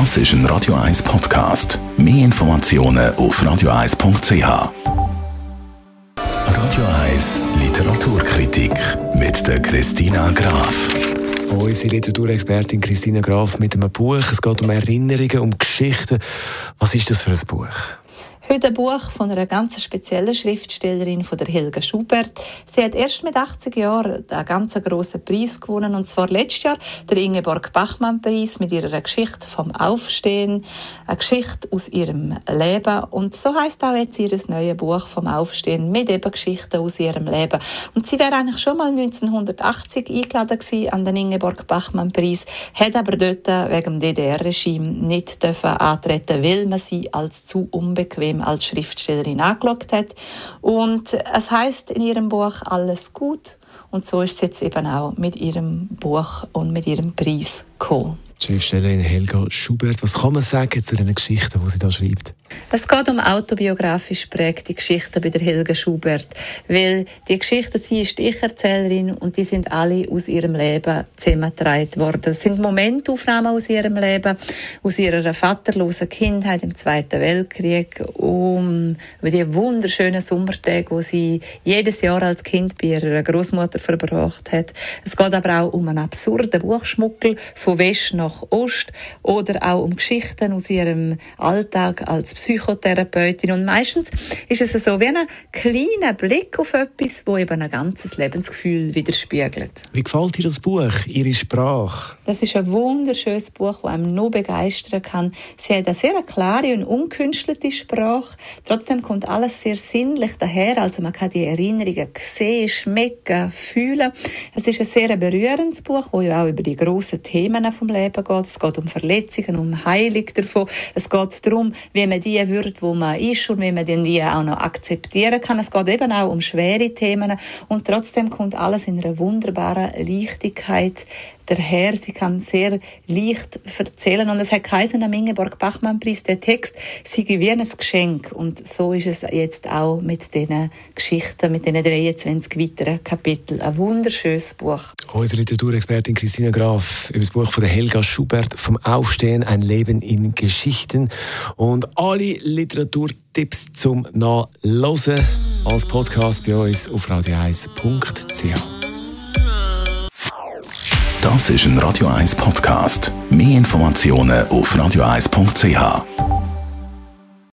Das ist ein Radio 1 Podcast. Mehr Informationen auf radio1.ch. Radio 1 Literaturkritik mit der Christina Graf. Unsere Literaturexpertin Christina Graf mit einem Buch. Es geht um Erinnerungen, um Geschichten. Was ist das für ein Buch? Heute ein Buch von einer ganz speziellen Schriftstellerin, von der Helga Schubert. Sie hat erst mit 80 Jahren einen ganz grossen Preis gewonnen, und zwar letztes Jahr der Ingeborg-Bachmann-Preis mit ihrer Geschichte vom Aufstehen, eine Geschichte aus ihrem Leben. Und so heißt auch jetzt ihr neues Buch vom Aufstehen mit eben Geschichten aus ihrem Leben. Und sie wäre eigentlich schon mal 1980 eingeladen gewesen an den Ingeborg-Bachmann-Preis, hat aber dort wegen dem DDR-Regime nicht dürfen antreten, weil man sie als zu unbequem Problem als Schriftstellerin angeschaut hat. Und es heißt in ihrem Buch alles gut. Und so ist es jetzt eben auch mit ihrem Buch und mit ihrem Preis gekommen. Schriftstellerin Helga Schubert, was kann man sagen zu den Geschichten, die sie da schreibt? Es geht um autobiografisch prägte Geschichten bei der Helga Schubert, weil die Geschichten, sie ist Ich-Erzählerin und die sind alle aus ihrem Leben zusammengetragen worden. Es sind Momentaufnahmen aus ihrem Leben, aus ihrer vaterlosen Kindheit im Zweiten Weltkrieg, um die wunderschönen Sommertage, wo sie jedes Jahr als Kind bei ihrer Großmutter verbracht hat. Es geht aber auch um einen absurden Buchschmuckel von West nach Ost oder auch um Geschichten aus ihrem Alltag als Psychotherapeutin. Und meistens ist es so wie ein kleiner Blick auf etwas, wo eben ein ganzes Lebensgefühl widerspiegelt. Wie gefällt dir das Buch, Ihre Sprache? Das ist ein wunderschönes Buch, das einem nur begeistern kann. Sie hat eine sehr klare und unkünstelte Sprache. Trotzdem kommt alles sehr sinnlich daher. Also man kann die Erinnerungen sehen, schmecken, fühlen. Es ist ein sehr berührendes Buch, wo ja auch über die grossen Themen vom Leben geht. Es geht um Verletzungen, um Heilung davon. Es geht darum, wie man die wird, wo man ist und wie man die auch noch akzeptieren kann. Es geht eben auch um schwere Themen und trotzdem kommt alles in einer wunderbaren Leichtigkeit daher. Sie kann sehr leicht erzählen und es hat geheißen am Ingeborg-Bachmann-Preis, der Text sei wie ein Geschenk und so ist es jetzt auch mit diesen Geschichten, mit diesen 23 weiteren Kapiteln. Ein wunderschönes Buch. Unsere Literaturexpertin Christina Graf über das Buch von Helga Schubert «Vom Aufstehen, ein Leben in Geschichten» und alle Literaturtipps zum Nachlesen als Podcast bei uns auf radio1.ch. Das ist ein Radio 1 Podcast. Mehr Informationen auf radio1.ch.